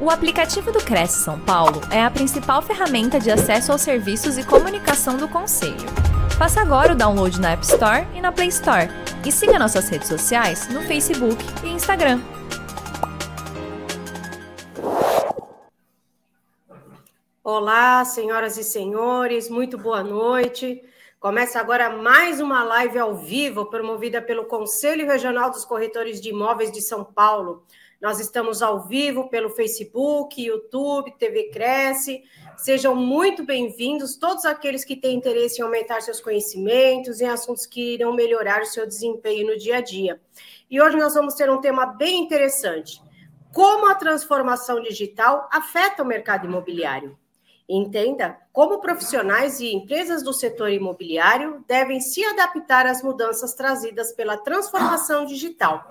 O aplicativo do Cresce São Paulo é a principal ferramenta de acesso aos serviços e comunicação do Conselho. Faça agora o download na App Store e na Play Store. E siga nossas redes sociais no Facebook e Instagram. Olá, senhoras e senhores, muito boa noite. Começa agora mais uma live ao vivo promovida pelo Conselho Regional dos Corretores de Imóveis de São Paulo. Nós estamos ao vivo pelo Facebook, YouTube, TV Cresce. Sejam muito bem-vindos todos aqueles que têm interesse em aumentar seus conhecimentos em assuntos que irão melhorar o seu desempenho no dia a dia. E hoje nós vamos ter um tema bem interessante: como a transformação digital afeta o mercado imobiliário. Entenda como profissionais e empresas do setor imobiliário devem se adaptar às mudanças trazidas pela transformação digital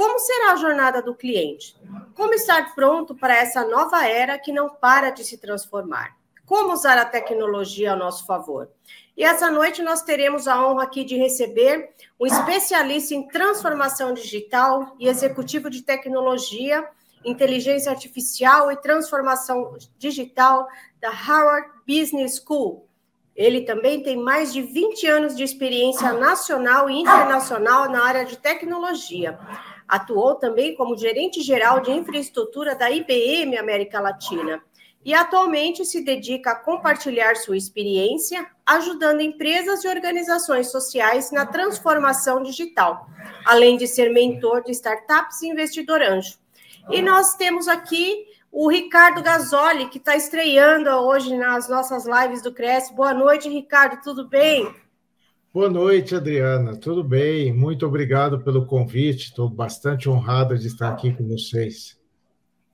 como será a jornada do cliente? Como estar pronto para essa nova era que não para de se transformar? Como usar a tecnologia ao nosso favor? E essa noite nós teremos a honra aqui de receber um especialista em transformação digital e executivo de tecnologia, inteligência artificial e transformação digital da Harvard Business School. Ele também tem mais de 20 anos de experiência nacional e internacional na área de tecnologia. Atuou também como gerente geral de infraestrutura da IBM América Latina e atualmente se dedica a compartilhar sua experiência, ajudando empresas e organizações sociais na transformação digital, além de ser mentor de startups e investidor anjo. E nós temos aqui o Ricardo Gasoli, que está estreando hoje nas nossas lives do Cresce. Boa noite, Ricardo, tudo bem? Boa noite, Adriana. Tudo bem? Muito obrigado pelo convite. Estou bastante honrada de estar aqui com vocês.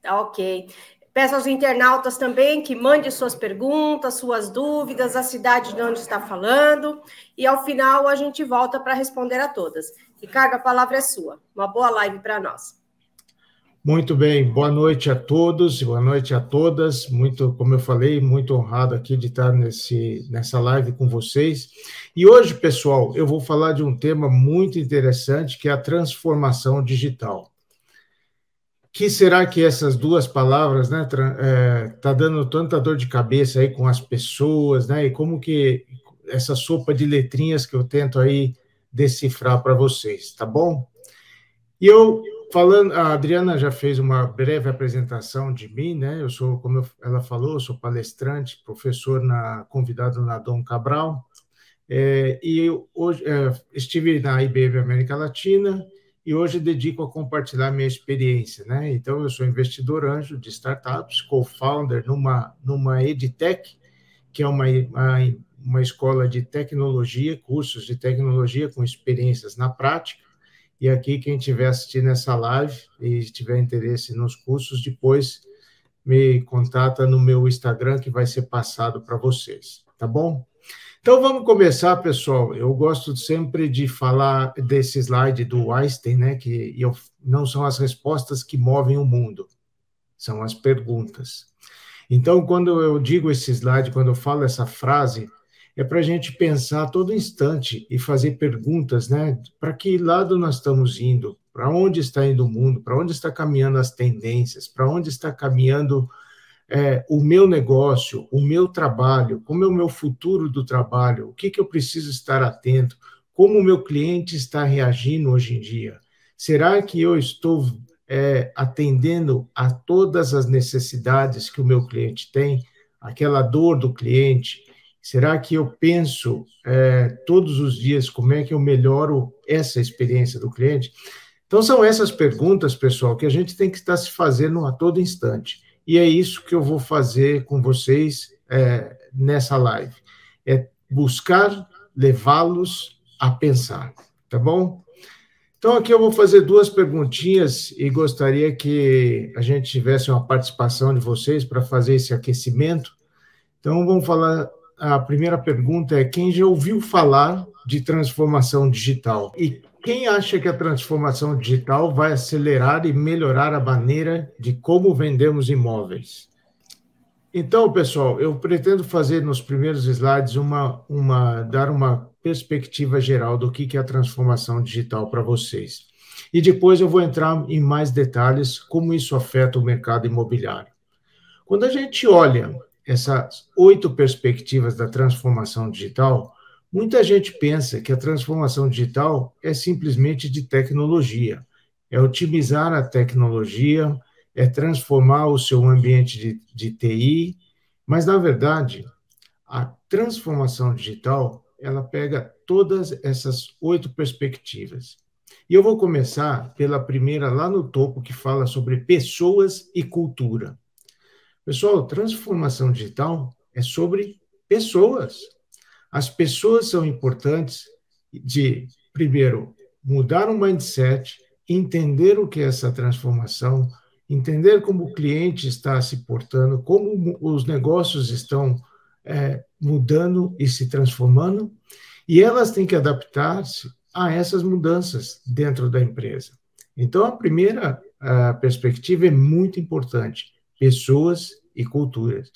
Tá ok. Peço aos internautas também que mande suas perguntas, suas dúvidas, a cidade de onde está falando, e ao final a gente volta para responder a todas. Ricardo, a palavra é sua. Uma boa live para nós. Muito bem, boa noite a todos, boa noite a todas. Muito, como eu falei, muito honrado aqui de estar nesse, nessa live com vocês. E hoje, pessoal, eu vou falar de um tema muito interessante que é a transformação digital. Que será que essas duas palavras, né, é, tá dando tanta dor de cabeça aí com as pessoas, né? E como que essa sopa de letrinhas que eu tento aí decifrar para vocês, tá bom? E eu falando, a Adriana já fez uma breve apresentação de mim, né? Eu sou, como ela falou, sou palestrante, professor na convidado na Dom Cabral, é, e hoje é, estive na IBM América Latina e hoje dedico a compartilhar minha experiência, né? Então eu sou investidor anjo de startups, co-founder numa numa edtech, que é uma, uma uma escola de tecnologia, cursos de tecnologia com experiências na prática e aqui, quem estiver assistindo essa live e tiver interesse nos cursos, depois me contata no meu Instagram, que vai ser passado para vocês, tá bom? Então vamos começar, pessoal. Eu gosto sempre de falar desse slide do Einstein, né? Que eu, não são as respostas que movem o mundo, são as perguntas. Então, quando eu digo esse slide, quando eu falo essa frase, é para a gente pensar a todo instante e fazer perguntas, né? Para que lado nós estamos indo? Para onde está indo o mundo? Para onde está caminhando as tendências? Para onde está caminhando é, o meu negócio, o meu trabalho? Como é o meu futuro do trabalho? O que, que eu preciso estar atento? Como o meu cliente está reagindo hoje em dia? Será que eu estou é, atendendo a todas as necessidades que o meu cliente tem? Aquela dor do cliente? Será que eu penso é, todos os dias como é que eu melhoro essa experiência do cliente? Então, são essas perguntas, pessoal, que a gente tem que estar se fazendo a todo instante. E é isso que eu vou fazer com vocês é, nessa live. É buscar levá-los a pensar, tá bom? Então, aqui eu vou fazer duas perguntinhas e gostaria que a gente tivesse uma participação de vocês para fazer esse aquecimento. Então, vamos falar a primeira pergunta é: quem já ouviu falar de transformação digital? E quem acha que a transformação digital vai acelerar e melhorar a maneira de como vendemos imóveis? Então, pessoal, eu pretendo fazer nos primeiros slides uma, uma dar uma perspectiva geral do que é a transformação digital para vocês. e depois eu vou entrar em mais detalhes como isso afeta o mercado imobiliário. Quando a gente olha essas oito perspectivas da transformação digital, muita gente pensa que a transformação digital é simplesmente de tecnologia, é otimizar a tecnologia, é transformar o seu ambiente de, de TI, mas na verdade a transformação digital ela pega todas essas oito perspectivas. E eu vou começar pela primeira lá no topo que fala sobre pessoas e cultura. Pessoal, transformação digital é sobre pessoas. As pessoas são importantes de, primeiro, mudar o mindset, entender o que é essa transformação, entender como o cliente está se portando, como os negócios estão é, mudando e se transformando, e elas têm que adaptar-se a essas mudanças dentro da empresa. Então, a primeira a perspectiva é muito importante: pessoas e culturas.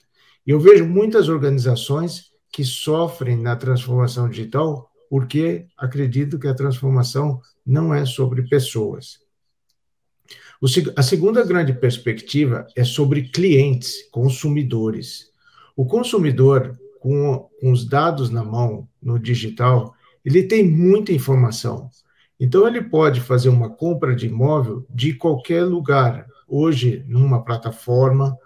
Eu vejo muitas organizações que sofrem na transformação digital porque acredito que a transformação não é sobre pessoas. A segunda grande perspectiva é sobre clientes, consumidores. O consumidor, com os dados na mão, no digital, ele tem muita informação. Então, ele pode fazer uma compra de imóvel de qualquer lugar. Hoje, numa plataforma,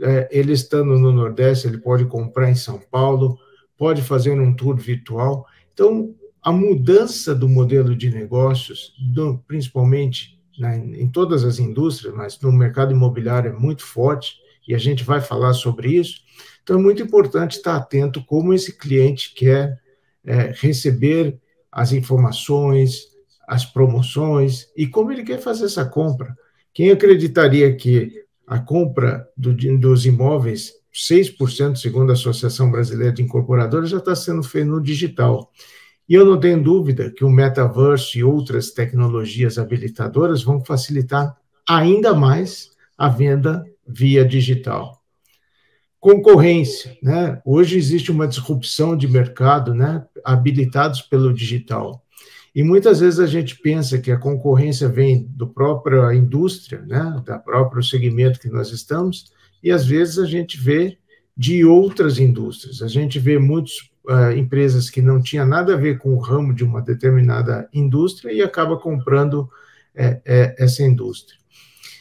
é, ele estando no Nordeste, ele pode comprar em São Paulo, pode fazer um tour virtual. Então, a mudança do modelo de negócios, do, principalmente né, em todas as indústrias, mas no mercado imobiliário é muito forte, e a gente vai falar sobre isso. Então, é muito importante estar atento como esse cliente quer é, receber as informações, as promoções e como ele quer fazer essa compra. Quem acreditaria que a compra do, dos imóveis, 6%, segundo a Associação Brasileira de Incorporadores, já está sendo feito no digital. E eu não tenho dúvida que o metaverso e outras tecnologias habilitadoras vão facilitar ainda mais a venda via digital. Concorrência, né? Hoje existe uma disrupção de mercado, né? Habilitados pelo digital. E muitas vezes a gente pensa que a concorrência vem do própria indústria, né? Da próprio segmento que nós estamos, e às vezes a gente vê de outras indústrias. A gente vê muitas uh, empresas que não tinha nada a ver com o ramo de uma determinada indústria e acaba comprando é, é, essa indústria.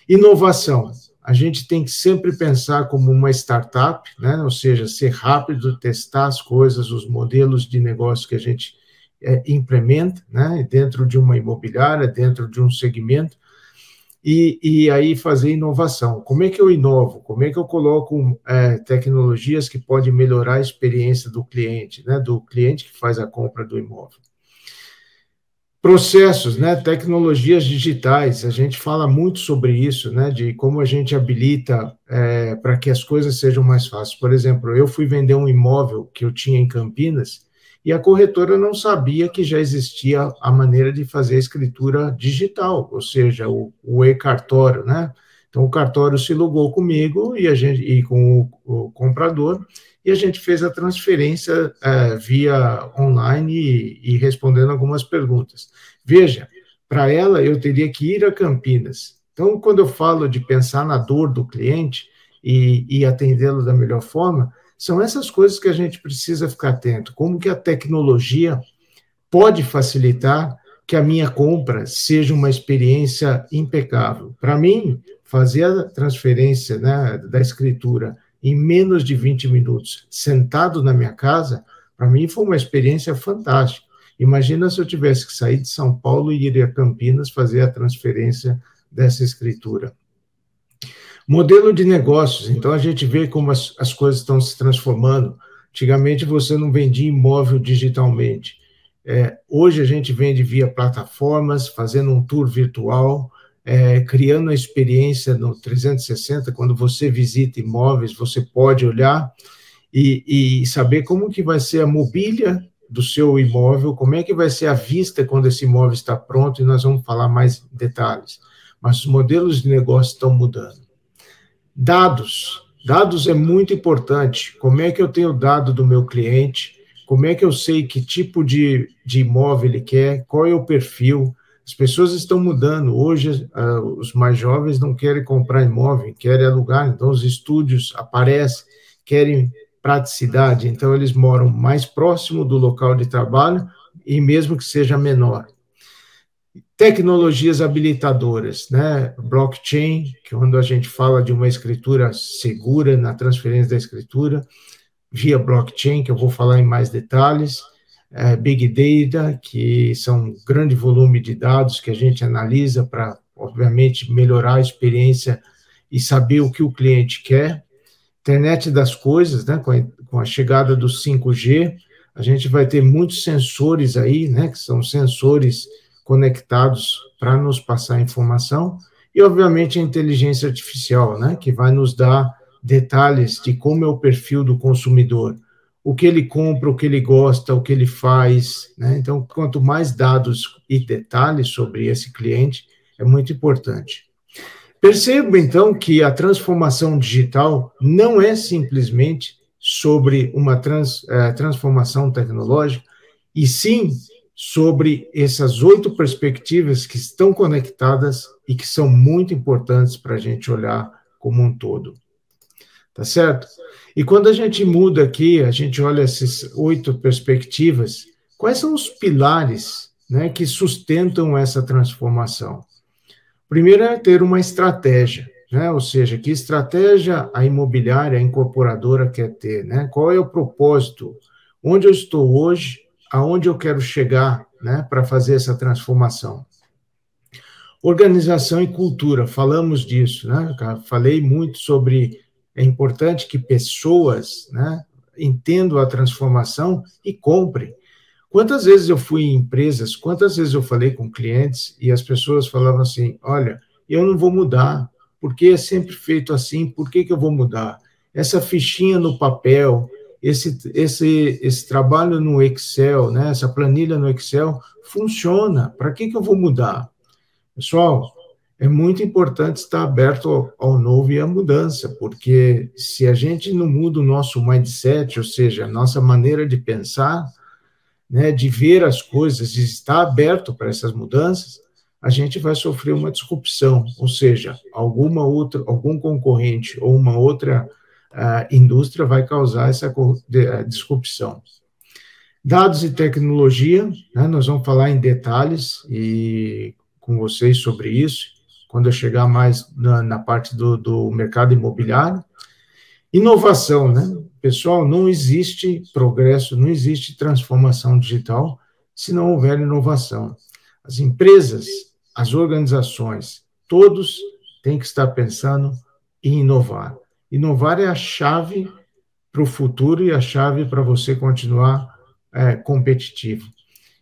Inovação a gente tem que sempre pensar como uma startup, né? ou seja, ser rápido, testar as coisas, os modelos de negócio que a gente é, implementa, né? dentro de uma imobiliária, dentro de um segmento, e, e aí fazer inovação. Como é que eu inovo? Como é que eu coloco é, tecnologias que podem melhorar a experiência do cliente, né? do cliente que faz a compra do imóvel? Processos, né, tecnologias digitais, a gente fala muito sobre isso, né, de como a gente habilita é, para que as coisas sejam mais fáceis. Por exemplo, eu fui vender um imóvel que eu tinha em Campinas e a corretora não sabia que já existia a maneira de fazer a escritura digital, ou seja, o, o e-cartório, né? Então o cartório se logou comigo e a gente e com o, o comprador e a gente fez a transferência é, via online e, e, respondendo algumas perguntas. Veja, para ela eu teria que ir a Campinas. Então, quando eu falo de pensar na dor do cliente e, e atendê-lo da melhor forma, são essas coisas que a gente precisa ficar atento. Como que a tecnologia pode facilitar que a minha compra seja uma experiência impecável. Para mim, fazer a transferência né, da escritura em menos de 20 minutos, sentado na minha casa, para mim foi uma experiência fantástica. Imagina se eu tivesse que sair de São Paulo e ir a Campinas fazer a transferência dessa escritura. Modelo de negócios. Então, a gente vê como as, as coisas estão se transformando. Antigamente, você não vendia imóvel digitalmente. É, hoje, a gente vende via plataformas, fazendo um tour virtual, é, criando a experiência no 360, quando você visita imóveis, você pode olhar e, e, saber como que vai ser a mobília do seu imóvel, como é que vai ser a vista quando esse imóvel está pronto, e nós vamos falar mais detalhes. Mas os modelos de negócio estão mudando. Dados. Dados é muito importante. Como é que eu tenho dado do meu cliente? Como é que eu sei que tipo de, de imóvel ele quer? Qual é o perfil? As pessoas estão mudando. Hoje, uh, os mais jovens não querem comprar imóvel, querem alugar. Então, os estúdios aparecem, querem praticidade. Então, eles moram mais próximo do local de trabalho e mesmo que seja menor. Tecnologias habilitadoras, né? Blockchain, que é quando a gente fala de uma escritura segura na transferência da escritura, via blockchain, que eu vou falar em mais detalhes é, Big Data, que são um grande volume de dados que a gente analisa para, obviamente, melhorar a experiência e saber o que o cliente quer. Internet das coisas, né, com a, com a chegada do 5G, a gente vai ter muitos sensores aí, né, que são sensores conectados para nos passar informação, e, obviamente, a inteligência artificial, né, que vai nos dar detalhes de como é o perfil do consumidor o que ele compra, o que ele gosta, o que ele faz. Né? Então, quanto mais dados e detalhes sobre esse cliente, é muito importante. Perceba, então, que a transformação digital não é simplesmente sobre uma trans, é, transformação tecnológica, e sim sobre essas oito perspectivas que estão conectadas e que são muito importantes para a gente olhar como um todo. Tá certo? E quando a gente muda aqui, a gente olha essas oito perspectivas, quais são os pilares né, que sustentam essa transformação? Primeiro é ter uma estratégia, né? ou seja, que estratégia a imobiliária, a incorporadora quer ter, né? qual é o propósito, onde eu estou hoje, aonde eu quero chegar né, para fazer essa transformação. Organização e cultura, falamos disso, né? Falei muito sobre é importante que pessoas né, entendam a transformação e comprem. Quantas vezes eu fui em empresas, quantas vezes eu falei com clientes e as pessoas falavam assim: olha, eu não vou mudar, porque é sempre feito assim, por que, que eu vou mudar? Essa fichinha no papel, esse, esse, esse trabalho no Excel, né, essa planilha no Excel, funciona, para que, que eu vou mudar? Pessoal, é muito importante estar aberto ao, novo e à mudança, porque se a gente não muda o nosso mindset, ou seja, a nossa maneira de pensar, né, de ver as coisas, de estar aberto para essas mudanças, a gente vai sofrer uma disrupção, ou seja, alguma outra, algum concorrente ou uma outra uh, indústria vai causar essa uh, disrupção. Dados e tecnologia, né, nós vamos falar em detalhes e com vocês sobre isso quando eu chegar mais na, na parte do, do mercado imobiliário. Inovação, né? Pessoal, não existe progresso, não existe transformação digital se não houver inovação. As empresas, as organizações, todos têm que estar pensando em inovar. Inovar é a chave para o futuro e a chave para você continuar é, competitivo.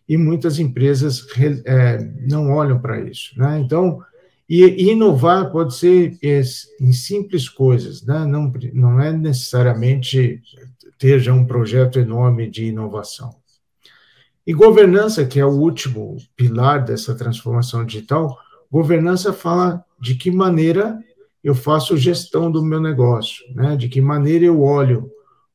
E muitas empresas é, não olham para isso. Né? Então, e inovar pode ser em simples coisas, né? não, não é necessariamente ter um projeto enorme de inovação. E governança, que é o último pilar dessa transformação digital, governança fala de que maneira eu faço gestão do meu negócio, né? de que maneira eu olho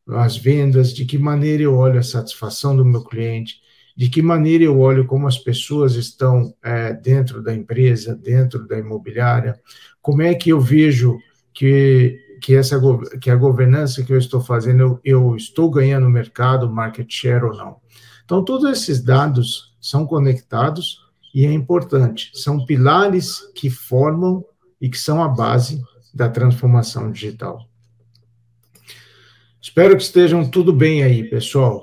as vendas, de que maneira eu olho a satisfação do meu cliente, de que maneira eu olho como as pessoas estão é, dentro da empresa, dentro da imobiliária, como é que eu vejo que, que, essa, que a governança que eu estou fazendo, eu, eu estou ganhando mercado, market share ou não. Então, todos esses dados são conectados e é importante, são pilares que formam e que são a base da transformação digital. Espero que estejam tudo bem aí, pessoal.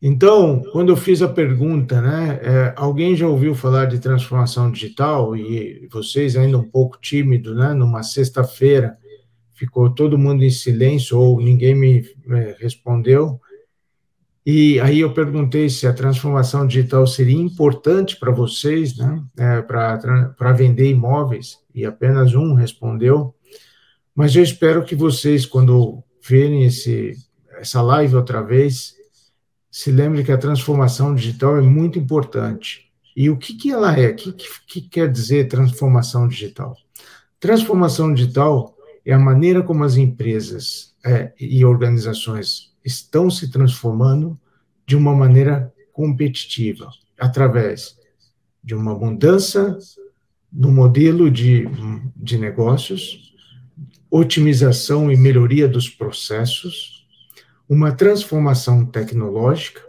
Então, quando eu fiz a pergunta, né, é, alguém já ouviu falar de transformação digital e vocês ainda um pouco tímido, né, numa sexta-feira, ficou todo mundo em silêncio ou ninguém me é, respondeu. E aí eu perguntei se a transformação digital seria importante para vocês, né, é, para vender imóveis, e apenas um respondeu. Mas eu espero que vocês, quando verem esse, essa live outra vez, se lembre que a transformação digital é muito importante. E o que, que ela é? O que, que, que quer dizer transformação digital? Transformação digital é a maneira como as empresas é, e organizações estão se transformando de uma maneira competitiva, através de uma mudança no modelo de, de negócios, otimização e melhoria dos processos, uma transformação tecnológica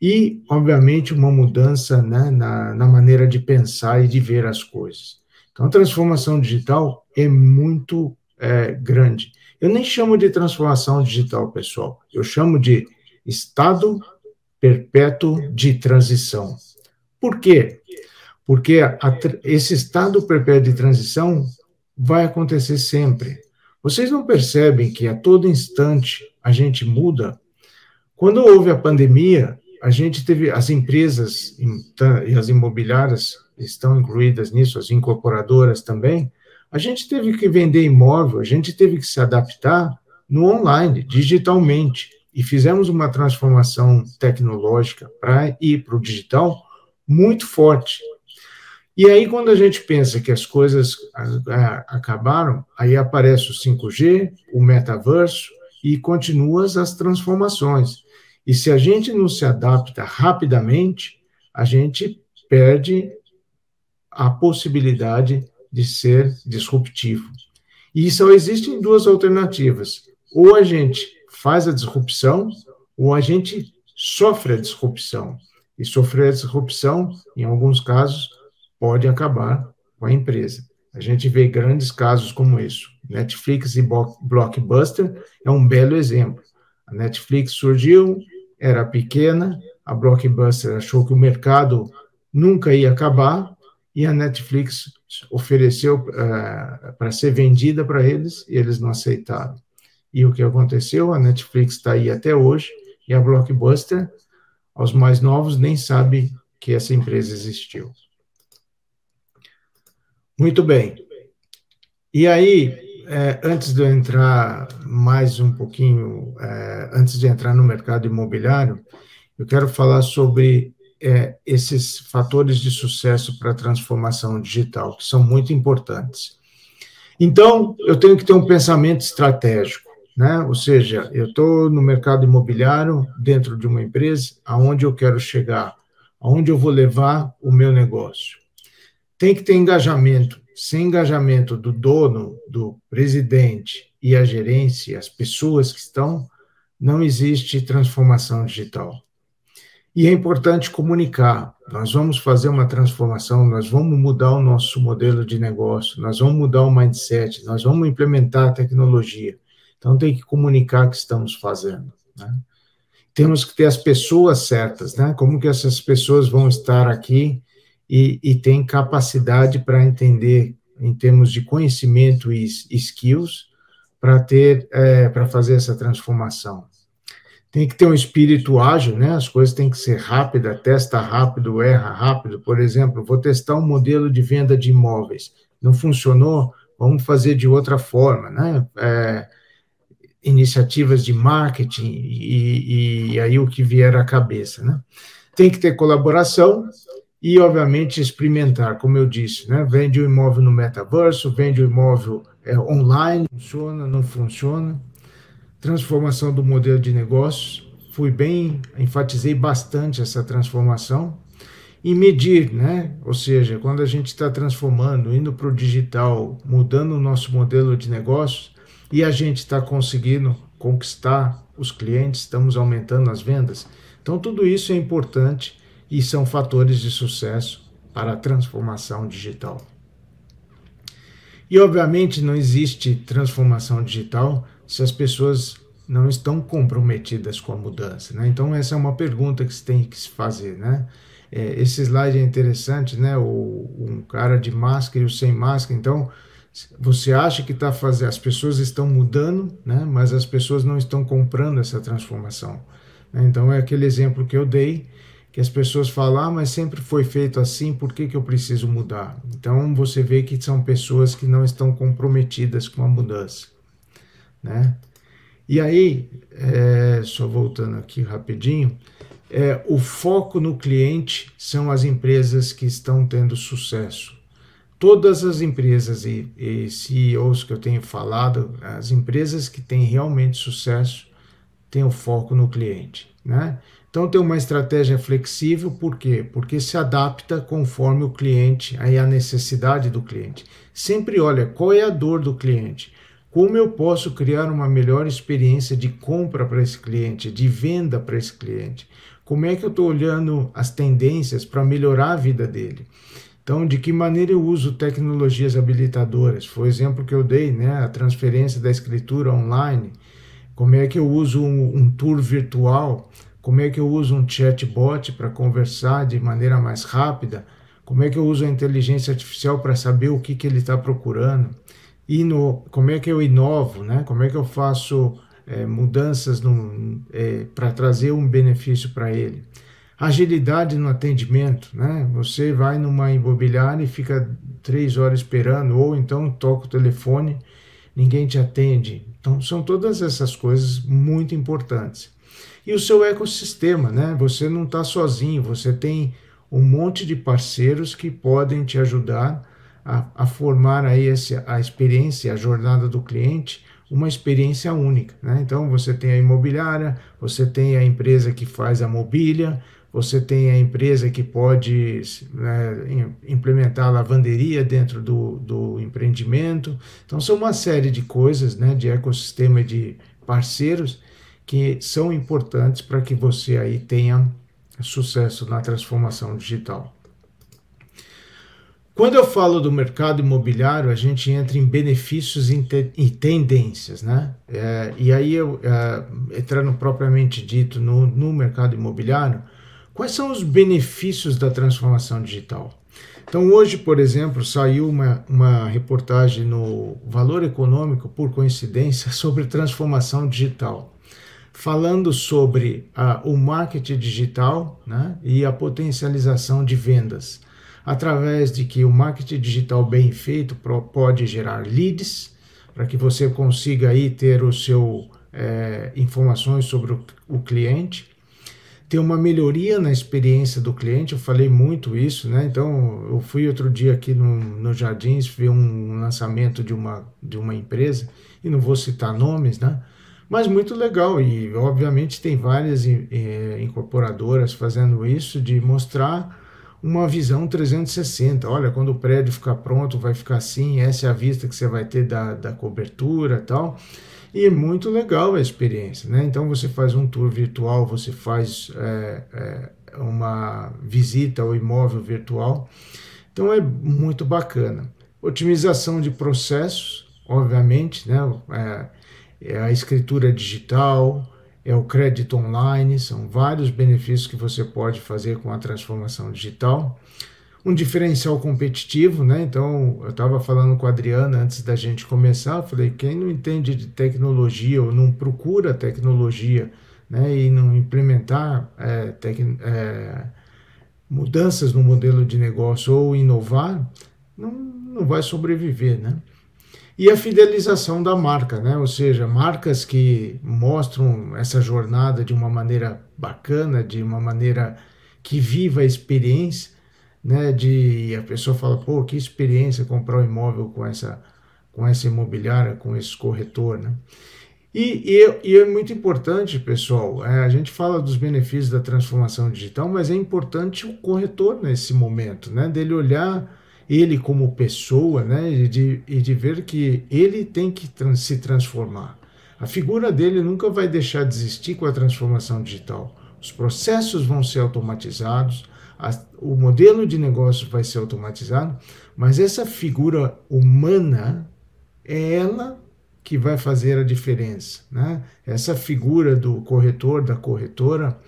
e, obviamente, uma mudança né, na, na maneira de pensar e de ver as coisas. Então, a transformação digital é muito é, grande. Eu nem chamo de transformação digital, pessoal. Eu chamo de estado perpétuo de transição. Por quê? Porque a, esse estado perpétuo de transição vai acontecer sempre. Vocês não percebem que a todo instante a gente muda? Quando houve a pandemia, a gente teve as empresas e as imobiliárias estão incluídas nisso, as incorporadoras também. A gente teve que vender imóvel, a gente teve que se adaptar no online, digitalmente, e fizemos uma transformação tecnológica para ir para o digital muito forte. E aí, quando a gente pensa que as coisas acabaram, aí aparece o 5G, o metaverso, e continuam as transformações. E se a gente não se adapta rapidamente, a gente perde a possibilidade de ser disruptivo. E só existem duas alternativas. Ou a gente faz a disrupção, ou a gente sofre a disrupção. E sofrer a disrupção, em alguns casos, pode acabar com a empresa. A gente vê grandes casos como isso. Netflix e Blockbuster é um belo exemplo. A Netflix surgiu, era pequena, a Blockbuster achou que o mercado nunca ia acabar e a Netflix ofereceu uh, para ser vendida para eles e eles não aceitaram. E o que aconteceu? A Netflix está aí até hoje e a Blockbuster, aos mais novos, nem sabe que essa empresa existiu. Muito bem. E aí, é, antes de eu entrar mais um pouquinho, é, antes de entrar no mercado imobiliário, eu quero falar sobre é, esses fatores de sucesso para a transformação digital, que são muito importantes. Então, eu tenho que ter um pensamento estratégico, né? Ou seja, eu estou no mercado imobiliário, dentro de uma empresa, aonde eu quero chegar, aonde eu vou levar o meu negócio. Tem que ter engajamento sem engajamento do dono, do presidente e a gerência, as pessoas que estão, não existe transformação digital. E é importante comunicar. Nós vamos fazer uma transformação, nós vamos mudar o nosso modelo de negócio, nós vamos mudar o mindset, nós vamos implementar a tecnologia. Então tem que comunicar o que estamos fazendo. Né? Temos que ter as pessoas certas, né? Como que essas pessoas vão estar aqui e, e tem capacidade para entender em termos de conhecimento e skills para ter é, para fazer essa transformação. Tem que ter um espírito ágil, né? As coisas têm que ser rápidas, testa rápido, erra rápido. Por exemplo, vou testar um modelo de venda de imóveis. Não funcionou, vamos fazer de outra forma, né? É, iniciativas de marketing e, e, aí o que vier à cabeça, né? Tem que ter colaboração, e, obviamente, experimentar, como eu disse, né? Vende o imóvel no metaverso, vende o imóvel é, online, funciona, não funciona. Transformação do modelo de negócios, fui bem, enfatizei bastante essa transformação. E medir, né? Ou seja, quando a gente está transformando, indo para o digital, mudando o nosso modelo de negócios, e a gente está conseguindo conquistar os clientes, estamos aumentando as vendas. Então, tudo isso é importante e são fatores de sucesso para a transformação digital. E, obviamente, não existe transformação digital se as pessoas não estão comprometidas com a mudança. Né? Então, essa é uma pergunta que se tem que se fazer. Né? É, esse slide é interessante, né? O, um cara de máscara e o sem máscara. Então, você acha que está fazendo, as pessoas estão mudando, né? mas as pessoas não estão comprando essa transformação. Né? Então, é aquele exemplo que eu dei que as pessoas falam, ah, mas sempre foi feito assim, por que, que eu preciso mudar? Então você vê que são pessoas que não estão comprometidas com a mudança, né? E aí, é, só voltando aqui rapidinho, é, o foco no cliente são as empresas que estão tendo sucesso. Todas as empresas e, e CEOs que eu tenho falado, as empresas que têm realmente sucesso, têm o foco no cliente, né? Então tem uma estratégia flexível, por quê? Porque se adapta conforme o cliente, aí a necessidade do cliente. Sempre olha qual é a dor do cliente. Como eu posso criar uma melhor experiência de compra para esse cliente, de venda para esse cliente? Como é que eu estou olhando as tendências para melhorar a vida dele? Então, de que maneira eu uso tecnologias habilitadoras? Foi o exemplo que eu dei, né? A transferência da escritura online. Como é que eu uso um, um tour virtual? Como é que eu uso um chatbot para conversar de maneira mais rápida? Como é que eu uso a inteligência artificial para saber o que, que ele está procurando? E no, como é que eu inovo, né? Como é que eu faço é, mudanças é, para trazer um benefício para ele? Agilidade no atendimento, né? Você vai numa imobiliária e fica três horas esperando, ou então toca o telefone, ninguém te atende. Então, são todas essas coisas muito importantes e o seu ecossistema, né? Você não está sozinho, você tem um monte de parceiros que podem te ajudar a, a formar aí esse, a experiência, a jornada do cliente, uma experiência única. Né? Então você tem a imobiliária, você tem a empresa que faz a mobília, você tem a empresa que pode né, implementar a lavanderia dentro do, do empreendimento. Então são uma série de coisas né, de ecossistema de parceiros que são importantes para que você aí tenha sucesso na transformação digital. Quando eu falo do mercado imobiliário, a gente entra em benefícios e tendências, né? É, e aí, eu, é, entrando propriamente dito no, no mercado imobiliário, quais são os benefícios da transformação digital? Então, hoje, por exemplo, saiu uma, uma reportagem no Valor Econômico, por coincidência, sobre transformação digital falando sobre o marketing digital né, e a potencialização de vendas, através de que o marketing digital bem feito pode gerar leads, para que você consiga aí ter o seu é, informações sobre o, o cliente, ter uma melhoria na experiência do cliente, eu falei muito isso, né? Então, eu fui outro dia aqui no, no Jardins, vi um lançamento de uma, de uma empresa, e não vou citar nomes, né? Mas muito legal, e obviamente tem várias é, incorporadoras fazendo isso, de mostrar uma visão 360. Olha, quando o prédio ficar pronto, vai ficar assim, essa é a vista que você vai ter da, da cobertura tal. E é muito legal a experiência, né? Então você faz um tour virtual, você faz é, é, uma visita ao imóvel virtual. Então é muito bacana. Otimização de processos, obviamente, né? É, é a escritura digital, é o crédito online, são vários benefícios que você pode fazer com a transformação digital. Um diferencial competitivo, né? Então, eu estava falando com a Adriana antes da gente começar, eu falei, quem não entende de tecnologia ou não procura tecnologia, né, e não implementar é, tec, é, mudanças no modelo de negócio ou inovar, não, não vai sobreviver, né? E a fidelização da marca, né? Ou seja, marcas que mostram essa jornada de uma maneira bacana, de uma maneira que viva a experiência, né? De a pessoa fala, pô, que experiência comprar um imóvel com essa com essa imobiliária, com esse corretor, né? E, e, e, é muito importante, pessoal, é, a gente fala dos benefícios da transformação digital, mas é importante o corretor nesse momento, né? Dele olhar ele como pessoa, né, e de, e de ver que ele tem que trans, se transformar. A figura dele nunca vai deixar de existir com a transformação digital. Os processos vão ser automatizados, a, o modelo de negócio vai ser automatizado, mas essa figura humana é ela que vai fazer a diferença. Né? Essa figura do corretor, da corretora,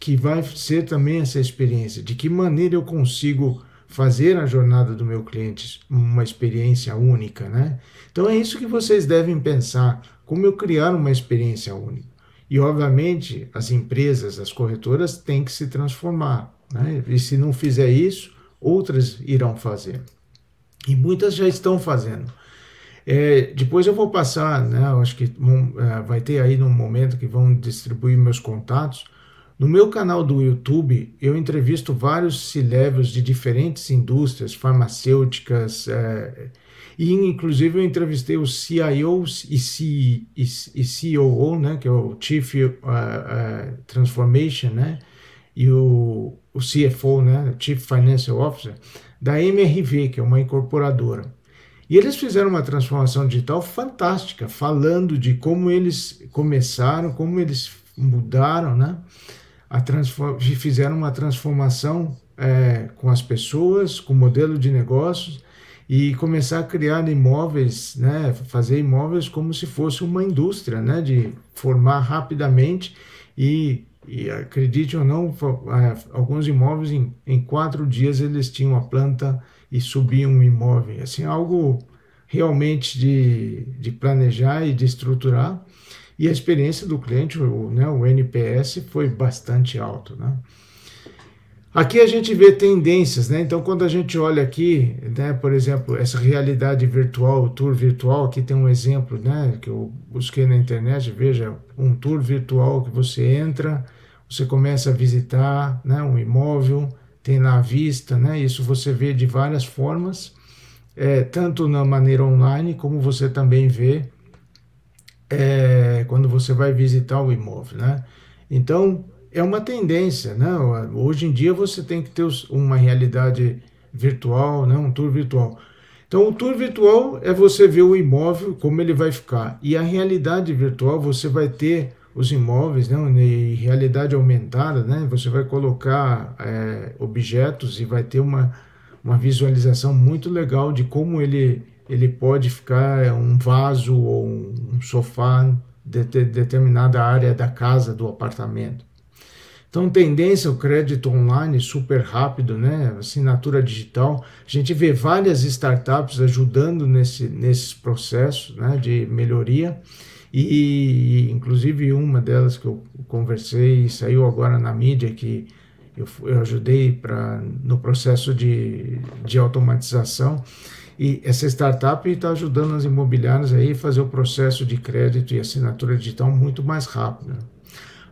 que vai ser também essa experiência. De que maneira eu consigo fazer a jornada do meu cliente uma experiência única, né? Então é isso que vocês devem pensar, como eu criar uma experiência única. E obviamente as empresas, as corretoras têm que se transformar, né? E se não fizer isso, outras irão fazer. E muitas já estão fazendo. É, depois eu vou passar, né? Acho que é, vai ter aí no momento que vão distribuir meus contatos no meu canal do YouTube, eu entrevisto vários C-levels de diferentes indústrias farmacêuticas, é, E, inclusive, eu entrevistei o CIO e, C, e, e COO, né, que é o Chief uh, uh, Transformation, né, e o, o CFO, né, Chief Financial Officer, da MRV, que é uma incorporadora. E eles fizeram uma transformação digital fantástica, falando de como eles começaram, como eles mudaram, né? Fizeram uma transformação é, com as pessoas, com o modelo de negócios e começar a criar imóveis, né? Fazer imóveis como se fosse uma indústria, né? De formar rapidamente e, e acredite ou não, é, alguns imóveis em, em quatro dias eles tinham a planta e subir um imóvel. Assim, algo realmente de, de planejar e de estruturar. E a experiência do cliente, o, né, o NPS, foi bastante alto. Né? Aqui a gente vê tendências, né? Então, quando a gente olha aqui, né, por exemplo, essa realidade virtual, o tour virtual, aqui tem um exemplo, né, que eu busquei na internet, veja, um tour virtual que você entra, você começa a visitar, né, um imóvel, tem lá a vista, né? Isso você vê de várias formas, é, tanto na maneira online como você também vê é, quando você vai visitar o imóvel, né? Então é uma tendência, né? Hoje em dia você tem que ter uma realidade virtual, né? Um tour virtual. Então, o tour virtual é você ver o imóvel, como ele vai ficar. E a realidade virtual, você vai ter os imóveis, né, em realidade aumentada, né, você vai colocar é, objetos e vai ter uma, uma visualização muito legal de como ele, ele pode ficar é, um vaso ou um, sofá de, de determinada área da casa, do apartamento. Então, tendência o crédito online super rápido, né? Assinatura digital. A gente vê várias startups ajudando nesse, nesses processos né, de melhoria. E, inclusive, uma delas que eu conversei, saiu agora na mídia, que eu, eu ajudei pra, no processo de, de automatização. E essa startup está ajudando as imobiliárias aí a fazer o processo de crédito e assinatura digital muito mais rápido.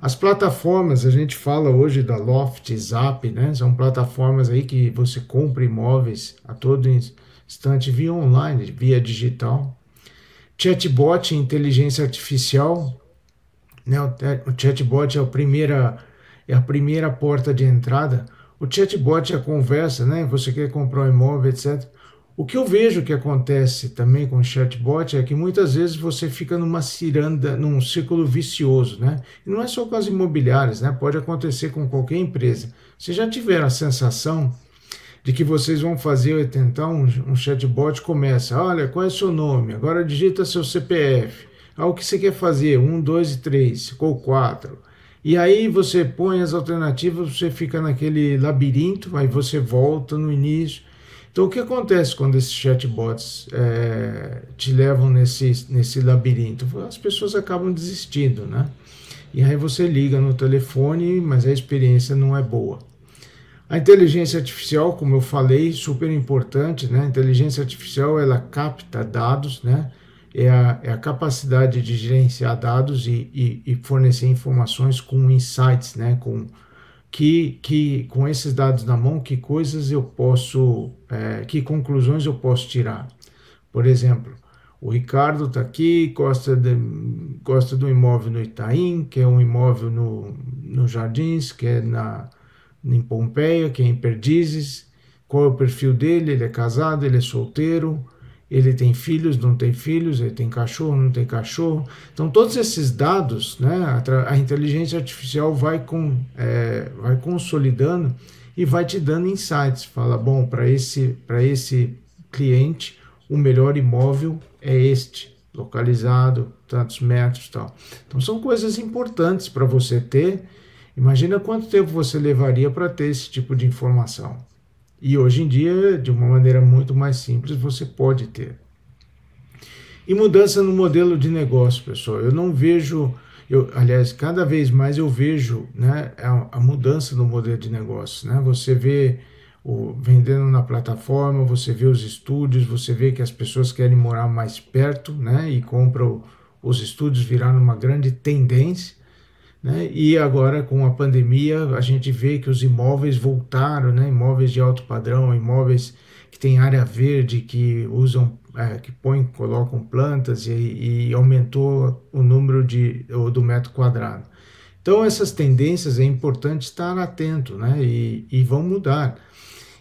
As plataformas, a gente fala hoje da Loft, Zap, né? São plataformas aí que você compra imóveis a todo instante via online, via digital. Chatbot, inteligência artificial, né? O, o chatbot é a primeira é a primeira porta de entrada. O chatbot é a conversa, né? Você quer comprar um imóvel, etc. O que eu vejo que acontece também com o chatbot é que muitas vezes você fica numa ciranda, num círculo vicioso, né? E não é só com as imobiliárias, né? Pode acontecer com qualquer empresa. Você já tiver a sensação de que vocês vão fazer tentar um, um chatbot começa, olha, qual é o seu nome? Agora digita seu CPF. Ah, o que você quer fazer? Um, dois e três, ou quatro. E aí você põe as alternativas, você fica naquele labirinto, aí você volta no início. Então, o que acontece quando esses chatbots é, te levam nesse, nesse labirinto? As pessoas acabam desistindo, né? E aí você liga no telefone, mas a experiência não é boa. A inteligência artificial, como eu falei, super importante, né? A inteligência artificial, ela capta dados, né? É a, é a capacidade de gerenciar dados e, e, e, fornecer informações com insights, né? Com, que, que com esses dados na mão, que coisas eu posso, é, que conclusões eu posso tirar. Por exemplo, o Ricardo está aqui, gosta, de, gosta do imóvel no Itaim, que é um imóvel no, no Jardins, que é na em Pompeia, que é em Perdizes, qual é o perfil dele, ele é casado, ele é solteiro, ele tem filhos, não tem filhos, ele tem cachorro, não tem cachorro. Então, todos esses dados, né, a, inteligência artificial vai, com, é, vai consolidando e vai te dando insights. Fala, bom, para esse, esse cliente, o melhor imóvel é este, localizado, tantos metros tal. Então, são coisas importantes para você ter Imagina quanto tempo você levaria para ter esse tipo de informação. E hoje em dia, de uma maneira muito mais simples, você pode ter. E mudança no modelo de negócio, pessoal. Eu não vejo, eu, aliás, cada vez mais eu vejo né, a, a mudança no modelo de negócio. Né? Você vê o, vendendo na plataforma, você vê os estúdios, você vê que as pessoas querem morar mais perto né, e compram os estúdios viraram uma grande tendência. Né? E agora, com a pandemia, a gente vê que os imóveis voltaram, né? imóveis de alto padrão, imóveis que tem área verde, que usam, é, que põem, colocam plantas e, e, aumentou o número de, do metro quadrado. Então essas tendências é importante estar atento, né? E, e vão mudar.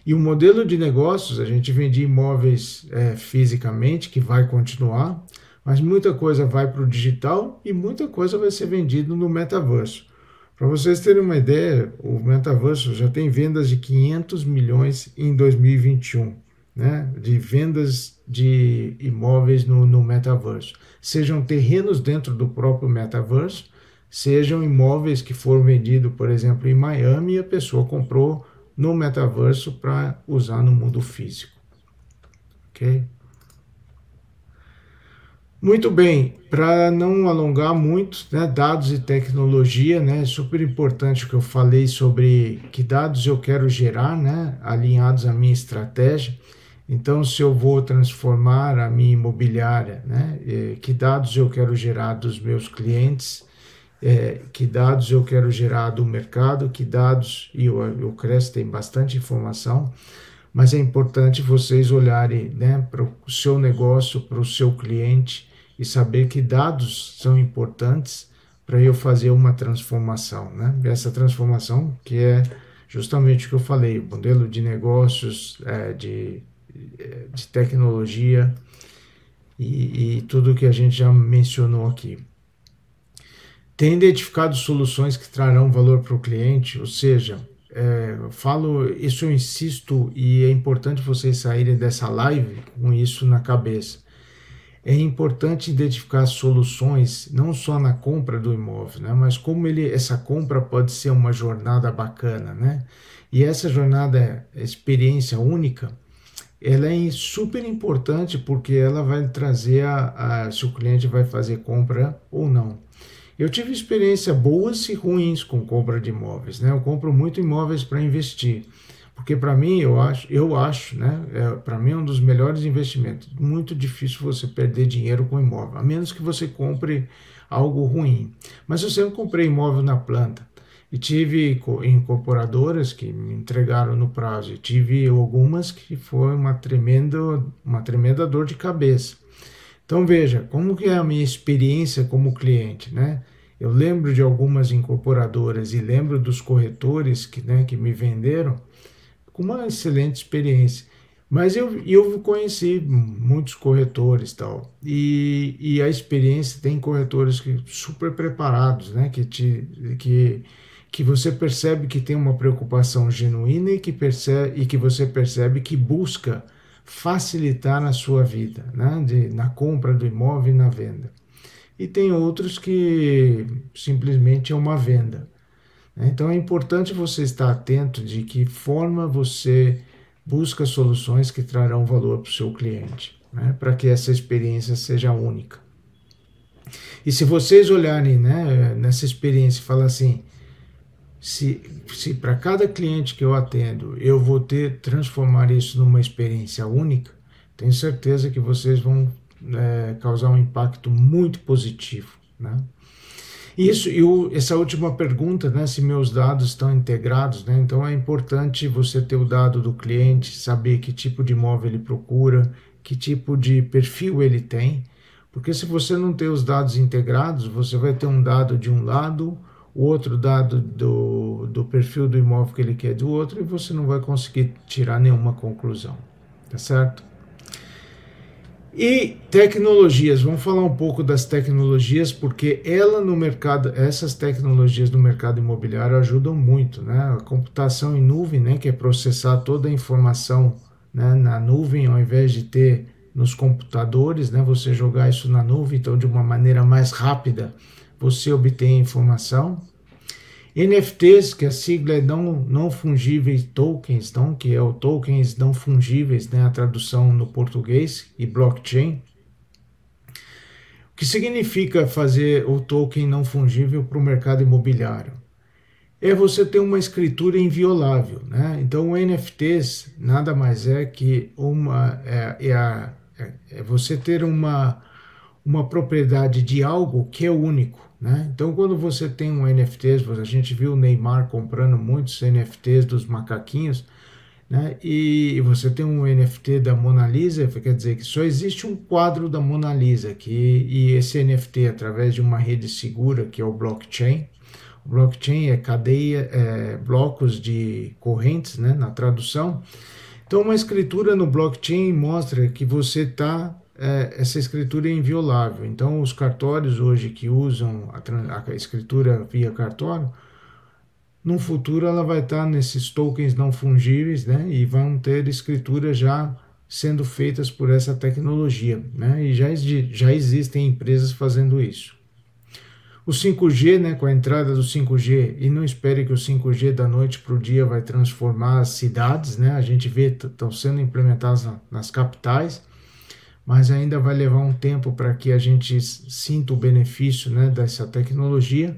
E o modelo de negócios, a gente vende imóveis é, fisicamente, que vai continuar, mas muita coisa vai para o digital e muita coisa vai ser vendido no metaverso. Para vocês terem uma ideia, o metaverso já tem vendas de 500 milhões em 2021, né? De vendas de imóveis no, no metaverso. Sejam terrenos dentro do próprio metaverso, sejam imóveis que foram vendidos, por exemplo, em Miami e a pessoa comprou no metaverso para usar no mundo físico. Ok? Muito bem, para não alongar muito, né, dados e tecnologia, né, é super importante que eu falei sobre que dados eu quero gerar, né, alinhados à minha estratégia. Então, se eu vou transformar a minha imobiliária, né, eh, que dados eu quero gerar dos meus clientes, é, que dados eu quero gerar do mercado, que dados, e o, o Cresce tem bastante informação, mas é importante vocês olharem né, para o seu negócio, para o seu cliente e saber que dados são importantes para eu fazer uma transformação. Né? Essa transformação que é justamente o que eu falei, o modelo de negócios, é, de, de tecnologia e, e tudo que a gente já mencionou aqui. Tem identificado soluções que trarão valor para o cliente, ou seja, é, eu falo, isso eu insisto e é importante vocês saírem dessa live com isso na cabeça. É importante identificar soluções não só na compra do imóvel, né, mas como ele, essa compra pode ser uma jornada bacana, né? E essa jornada, experiência única, ela é super importante porque ela vai trazer a, a se o cliente vai fazer compra ou não. Eu tive experiências boas e ruins com compra de imóveis, né? Eu compro muito imóveis para investir, porque para mim eu acho, eu acho, né? É, para mim é um dos melhores investimentos. Muito difícil você perder dinheiro com imóvel, a menos que você compre algo ruim. Mas eu sempre comprei imóvel na planta e tive incorporadoras que me entregaram no prazo. E tive algumas que foi uma tremenda, uma tremenda dor de cabeça. Então veja, como que é a minha experiência como cliente, né? Eu lembro de algumas incorporadoras e lembro dos corretores que, né, que me venderam com uma excelente experiência. Mas eu, eu conheci muitos corretores tal e, e a experiência tem corretores que super preparados, né? Que, te, que, que você percebe que tem uma preocupação genuína e que, percebe, e que você percebe que busca facilitar na sua vida, né? De, na compra do imóvel e na venda. E tem outros que simplesmente é uma venda. Então é importante você estar atento de que forma você busca soluções que trarão valor para o seu cliente, né? para que essa experiência seja única. E se vocês olharem né, nessa experiência e falar assim, se, se para cada cliente que eu atendo eu vou ter transformar isso numa experiência única, tenho certeza que vocês vão é, causar um impacto muito positivo, né? Isso e o, essa última pergunta, né, se meus dados estão integrados, né? Então é importante você ter o dado do cliente, saber que tipo de imóvel ele procura, que tipo de perfil ele tem, porque se você não ter os dados integrados, você vai ter um dado de um lado, o outro dado do, do perfil do imóvel que ele quer do outro e você não vai conseguir tirar nenhuma conclusão, tá certo? E tecnologias, vamos falar um pouco das tecnologias, porque ela no mercado, essas tecnologias no mercado imobiliário ajudam muito, né? A computação em nuvem, né, que é processar toda a informação né, na nuvem, ao invés de ter nos computadores, né, você jogar isso na nuvem, então de uma maneira mais rápida você obtém informação. NFTs, que a sigla é não, não fungíveis tokens, que é o tokens não fungíveis, né, a tradução no português, e blockchain. O que significa fazer o token não fungível para o mercado imobiliário? É você ter uma escritura inviolável, né? Então, o NFTs nada mais é que uma é, é, a, é, é você ter uma uma propriedade de algo que é único. Né? Então, quando você tem um NFT, a gente viu o Neymar comprando muitos NFTs dos macaquinhos, né? E você tem um NFT da Mona Lisa, quer dizer que só existe um quadro da Mona Lisa, que, e esse NFT, através de uma rede segura, que é o blockchain, o blockchain é cadeia, é, blocos de correntes, né, na tradução. Então, uma escritura no blockchain mostra que você está é, essa escritura é inviolável. Então, os cartórios hoje que usam a, a escritura via cartório no futuro ela vai estar nesses tokens não fungíveis, né? E vão ter escrituras já sendo feitas por essa tecnologia, né? E já, já existem empresas fazendo isso. O 5G, né, com a entrada do 5G, e não espere que o 5G da noite para o dia vai transformar as cidades, né? A gente vê estão sendo implementadas nas capitais, mas ainda vai levar um tempo para que a gente sinta o benefício, né, dessa tecnologia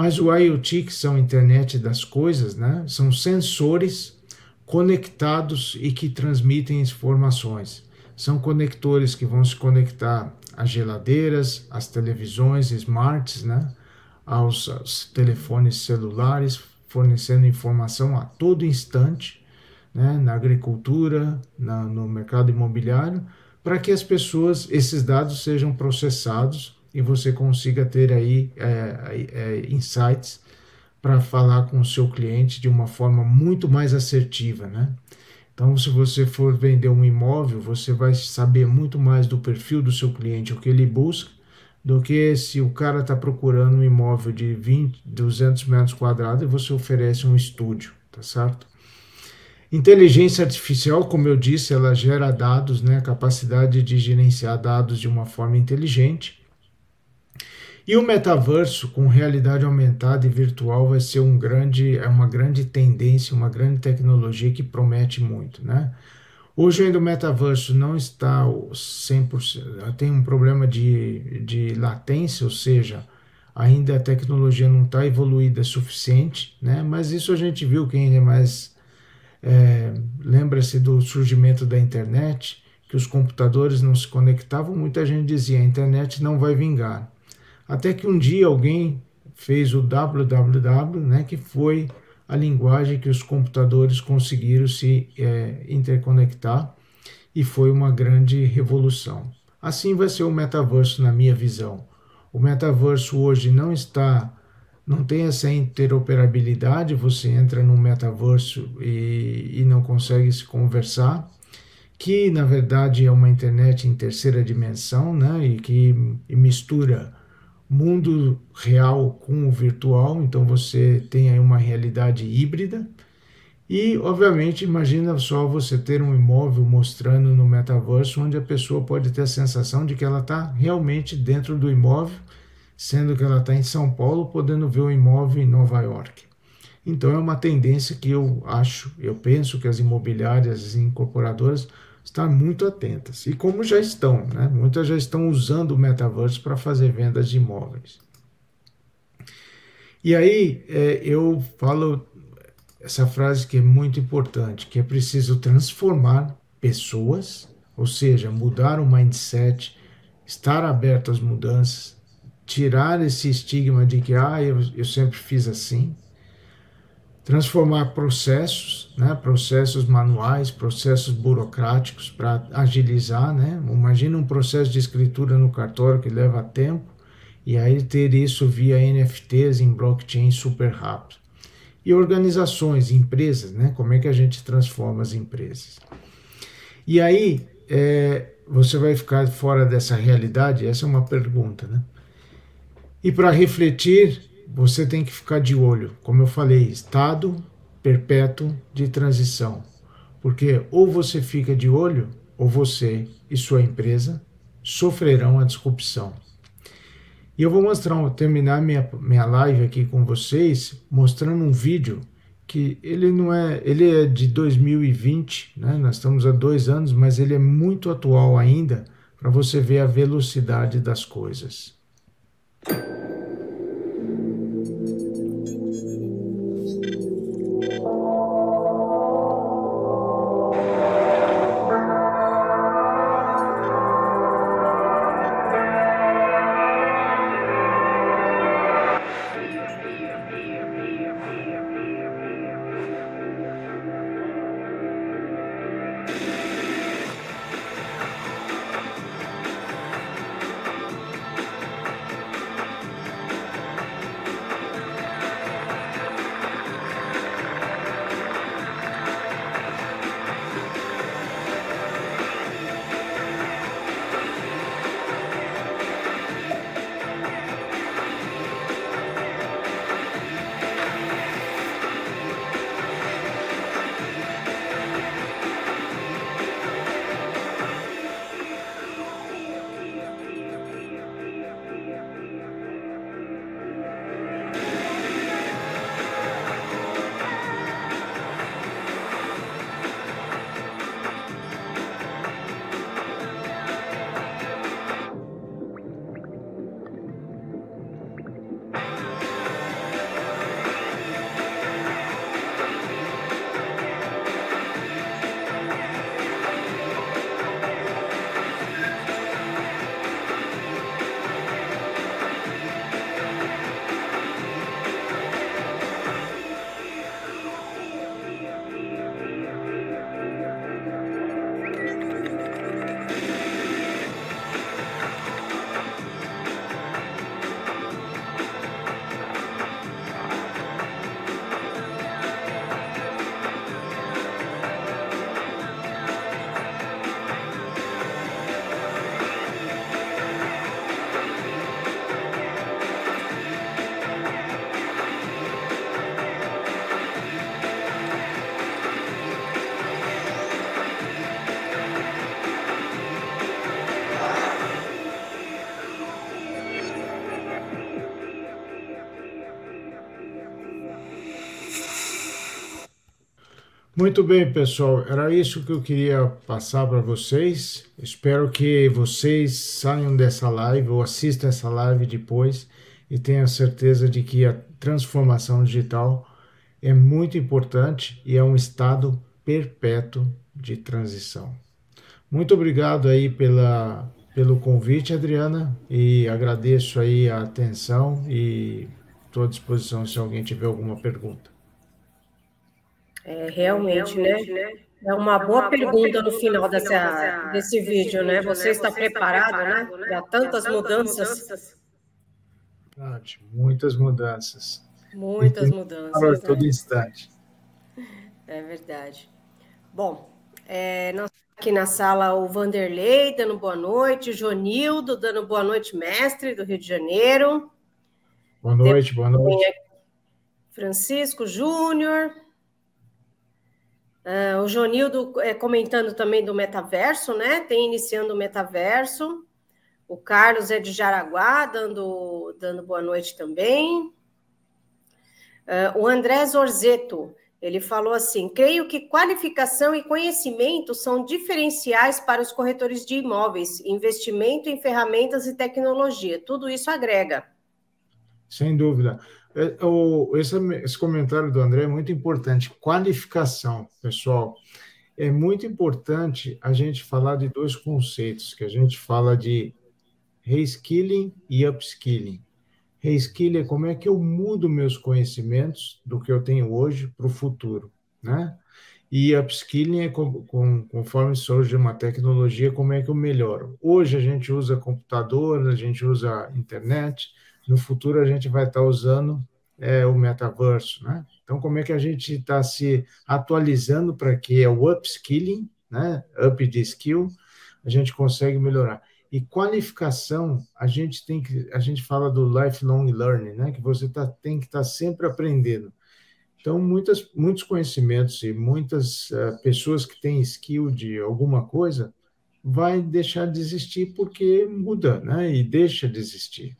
mas o IoT, que são a internet das coisas, né, são sensores conectados e que transmitem informações. São conectores que vão se conectar às geladeiras, às televisões smarts, né, aos, aos telefones celulares, fornecendo informação a todo instante, né, na agricultura, na, no mercado imobiliário, para que as pessoas, esses dados sejam processados e você consiga ter aí é, é, insights para falar com o seu cliente de uma forma muito mais assertiva, né? Então, se você for vender um imóvel, você vai saber muito mais do perfil do seu cliente, o que ele busca, do que se o cara está procurando um imóvel de 20, 200 metros quadrados e você oferece um estúdio, tá certo? Inteligência artificial, como eu disse, ela gera dados, né? A capacidade de gerenciar dados de uma forma inteligente. E o metaverso com realidade aumentada e virtual vai ser um grande, é uma grande tendência, uma grande tecnologia que promete muito, né? Hoje ainda o metaverso não está 100%, tem um problema de, de latência, ou seja, ainda a tecnologia não está evoluída suficiente, né? Mas isso a gente viu quem é mais é, lembra-se do surgimento da internet, que os computadores não se conectavam, muita gente dizia a internet não vai vingar. Até que um dia alguém fez o www, né, que foi a linguagem que os computadores conseguiram se é, interconectar e foi uma grande revolução. Assim vai ser o metaverso na minha visão. O metaverso hoje não está, não tem essa interoperabilidade, você entra no metaverso e, e não consegue se conversar, que na verdade é uma internet em terceira dimensão, né, e que mistura mundo real com o virtual, então você tem aí uma realidade híbrida. E, obviamente, imagina só você ter um imóvel mostrando no metaverso, onde a pessoa pode ter a sensação de que ela está realmente dentro do imóvel, sendo que ela está em São Paulo, podendo ver o imóvel em Nova York. Então, é uma tendência que eu acho, eu penso que as imobiliárias, as incorporadoras estar muito atentas. E como já estão, né? muitas já estão usando o metaverso para fazer vendas de imóveis. E aí é, eu falo essa frase que é muito importante, que é preciso transformar pessoas, ou seja, mudar o mindset, estar aberto às mudanças, tirar esse estigma de que ah, eu, eu sempre fiz assim, transformar processos, né, processos manuais, processos burocráticos para agilizar, né? Imagina um processo de escritura no cartório que leva tempo e aí ter isso via NFTs em blockchain super rápido. E organizações, empresas, né? Como é que a gente transforma as empresas? E aí é, você vai ficar fora dessa realidade? Essa é uma pergunta, né? E para refletir você tem que ficar de olho, como eu falei, estado perpétuo de transição. Porque ou você fica de olho, ou você e sua empresa sofrerão a disrupção. E eu vou mostrar, terminar minha, minha live aqui com vocês, mostrando um vídeo que ele não é, ele é de 2020, né? Nós estamos há dois anos, mas ele é muito atual ainda para você ver a velocidade das coisas. you Muito bem, pessoal. Era isso que eu queria passar para vocês. Espero que vocês saiam dessa live ou assistam essa live depois e tenham certeza de que a transformação digital é muito importante e é um estado perpétuo de transição. Muito obrigado aí pela, pelo convite, Adriana, e agradeço aí a atenção e estou à disposição se alguém tiver alguma pergunta. É, realmente, realmente né? né? É uma, é boa, uma pergunta, boa pergunta no final, dessa, dessa, desse, vídeo, vídeo né? Você, né? está, Você preparado, está preparado, né? Para tantas, tantas mudanças. mudanças. Verdade, muitas mudanças. Muitas mudanças. A né? todo instante. É verdade. Bom, é, nós aqui na sala o Vanderlei dando boa noite, o Jonildo dando boa noite, mestre do Rio de Janeiro. Boa noite, boa noite. Francisco Júnior. Uh, o Jonildo é, comentando também do metaverso, né? Tem iniciando o metaverso. O Carlos é de Jaraguá, dando, dando boa noite também. Uh, o André Zorzeto, ele falou assim: creio que qualificação e conhecimento são diferenciais para os corretores de imóveis, investimento em ferramentas e tecnologia. Tudo isso agrega. Sem dúvida. É, o, esse, esse comentário do André é muito importante. Qualificação, pessoal. É muito importante a gente falar de dois conceitos, que a gente fala de reskilling e upskilling. Reskilling é como é que eu mudo meus conhecimentos do que eu tenho hoje para o futuro, né? E upskilling é com, com, conforme surge uma tecnologia, como é que eu melhoro. Hoje a gente usa computador, a gente usa internet, no futuro a gente vai estar usando é, o metaverso, né? Então, como é que a gente está se atualizando para que é o upskilling, né? Up de skill, a gente consegue melhorar. E qualificação, a gente tem que, a gente fala do lifelong learning, né? Que você tá, tem que estar tá sempre aprendendo. Então, muitas, muitos conhecimentos e muitas uh, pessoas que têm skill de alguma coisa vai deixar de existir porque muda, né? E deixa de existir.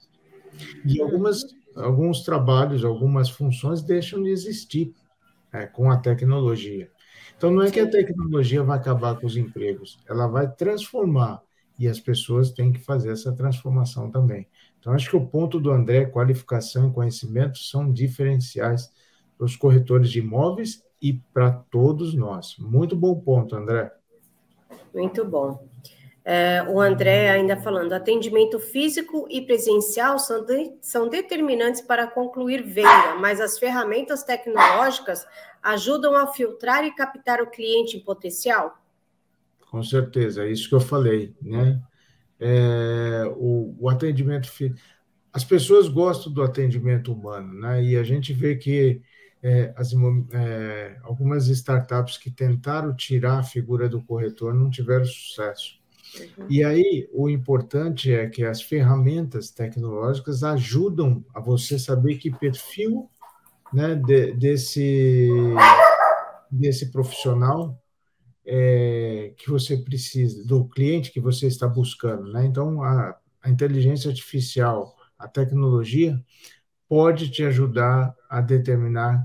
E algumas, alguns trabalhos, algumas funções deixam de existir é, com a tecnologia. Então, não é que a tecnologia vai acabar com os empregos, ela vai transformar e as pessoas têm que fazer essa transformação também. Então, acho que o ponto do André, qualificação e conhecimento, são diferenciais para os corretores de imóveis e para todos nós. Muito bom ponto, André. Muito bom. É, o André ainda falando, atendimento físico e presencial são, de, são determinantes para concluir venda, mas as ferramentas tecnológicas ajudam a filtrar e captar o cliente em potencial? Com certeza, é isso que eu falei, né? É, o, o atendimento físico. As pessoas gostam do atendimento humano, né? E a gente vê que é, as, é, algumas startups que tentaram tirar a figura do corretor não tiveram sucesso. Uhum. E aí, o importante é que as ferramentas tecnológicas ajudam a você saber que perfil né, de, desse, desse profissional é, que você precisa, do cliente que você está buscando. Né? Então, a, a inteligência artificial, a tecnologia, pode te ajudar a determinar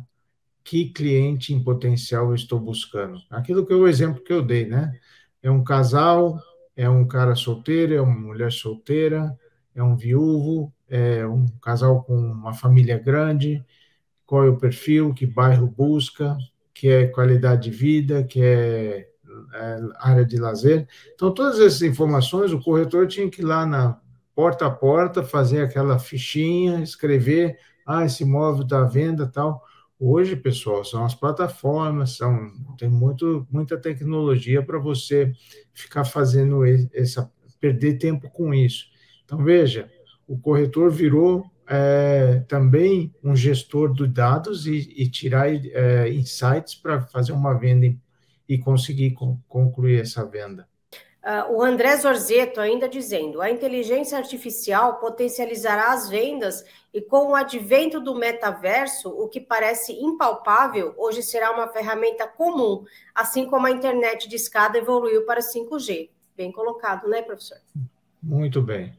que cliente em potencial eu estou buscando. Aquilo que é o exemplo que eu dei, né? É um casal é um cara solteiro, é uma mulher solteira, é um viúvo, é um casal com uma família grande, qual é o perfil, que bairro busca, que é qualidade de vida, que é, é área de lazer. Então, todas essas informações, o corretor tinha que ir lá na porta a porta, fazer aquela fichinha, escrever, ah, esse imóvel está à venda, tal. Hoje, pessoal, são as plataformas, são, tem muito, muita tecnologia para você ficar fazendo essa, perder tempo com isso. Então, veja, o corretor virou é, também um gestor de dados e, e tirar é, insights para fazer uma venda e, conseguir concluir essa venda. Uh, o André Zorzeto ainda dizendo: a inteligência artificial potencializará as vendas e com o advento do metaverso, o que parece impalpável hoje será uma ferramenta comum, assim como a internet de escada evoluiu para 5G. Bem colocado, né, professor? Muito bem.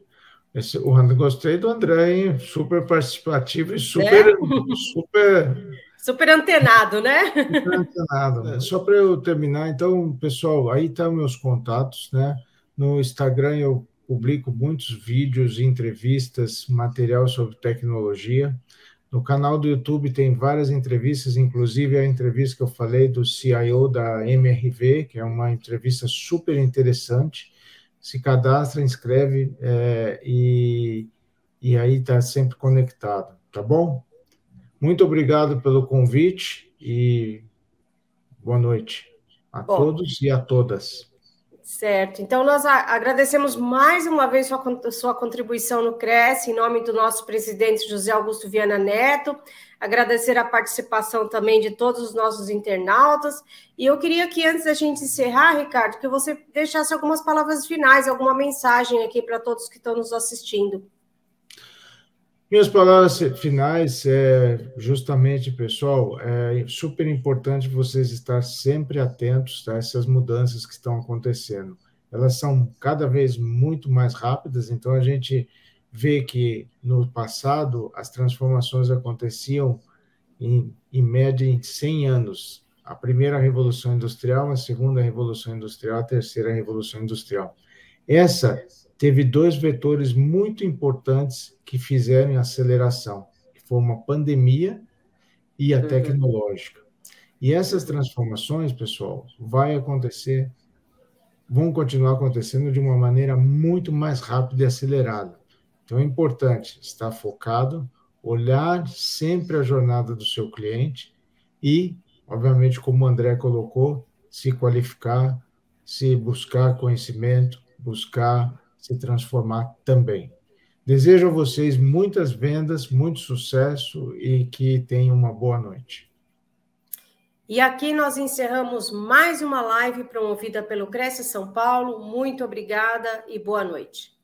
Esse, o, gostei do André, hein? super participativo e super, é? super Super antenado, né? Super antenado. Né? Só para eu terminar, então, pessoal, aí estão meus contatos, né? No Instagram eu publico muitos vídeos, entrevistas, material sobre tecnologia. No canal do YouTube tem várias entrevistas, inclusive a entrevista que eu falei do CIO da MRV, que é uma entrevista super interessante. Se cadastra, inscreve é, e, e aí está sempre conectado, tá bom? Muito obrigado pelo convite e boa noite a Bom, todos e a todas. Certo. Então, nós agradecemos mais uma vez sua, sua contribuição no CRES, em nome do nosso presidente José Augusto Viana Neto. Agradecer a participação também de todos os nossos internautas. E eu queria que, antes da gente encerrar, Ricardo, que você deixasse algumas palavras finais, alguma mensagem aqui para todos que estão nos assistindo. Minhas palavras finais é justamente, pessoal, é super importante vocês estar sempre atentos a essas mudanças que estão acontecendo. Elas são cada vez muito mais rápidas, então a gente vê que no passado as transformações aconteciam em, em média em 100 anos. A primeira revolução industrial, a segunda revolução industrial, a terceira revolução industrial. Essa teve dois vetores muito importantes que fizeram a aceleração, que foi uma pandemia e a uhum. tecnológica. E essas transformações, pessoal, vai acontecer, vão continuar acontecendo de uma maneira muito mais rápida e acelerada. Então é importante estar focado, olhar sempre a jornada do seu cliente e, obviamente, como o André colocou, se qualificar, se buscar conhecimento, buscar se transformar também. Desejo a vocês muitas vendas, muito sucesso e que tenham uma boa noite. E aqui nós encerramos mais uma live promovida pelo Cresce São Paulo. Muito obrigada e boa noite.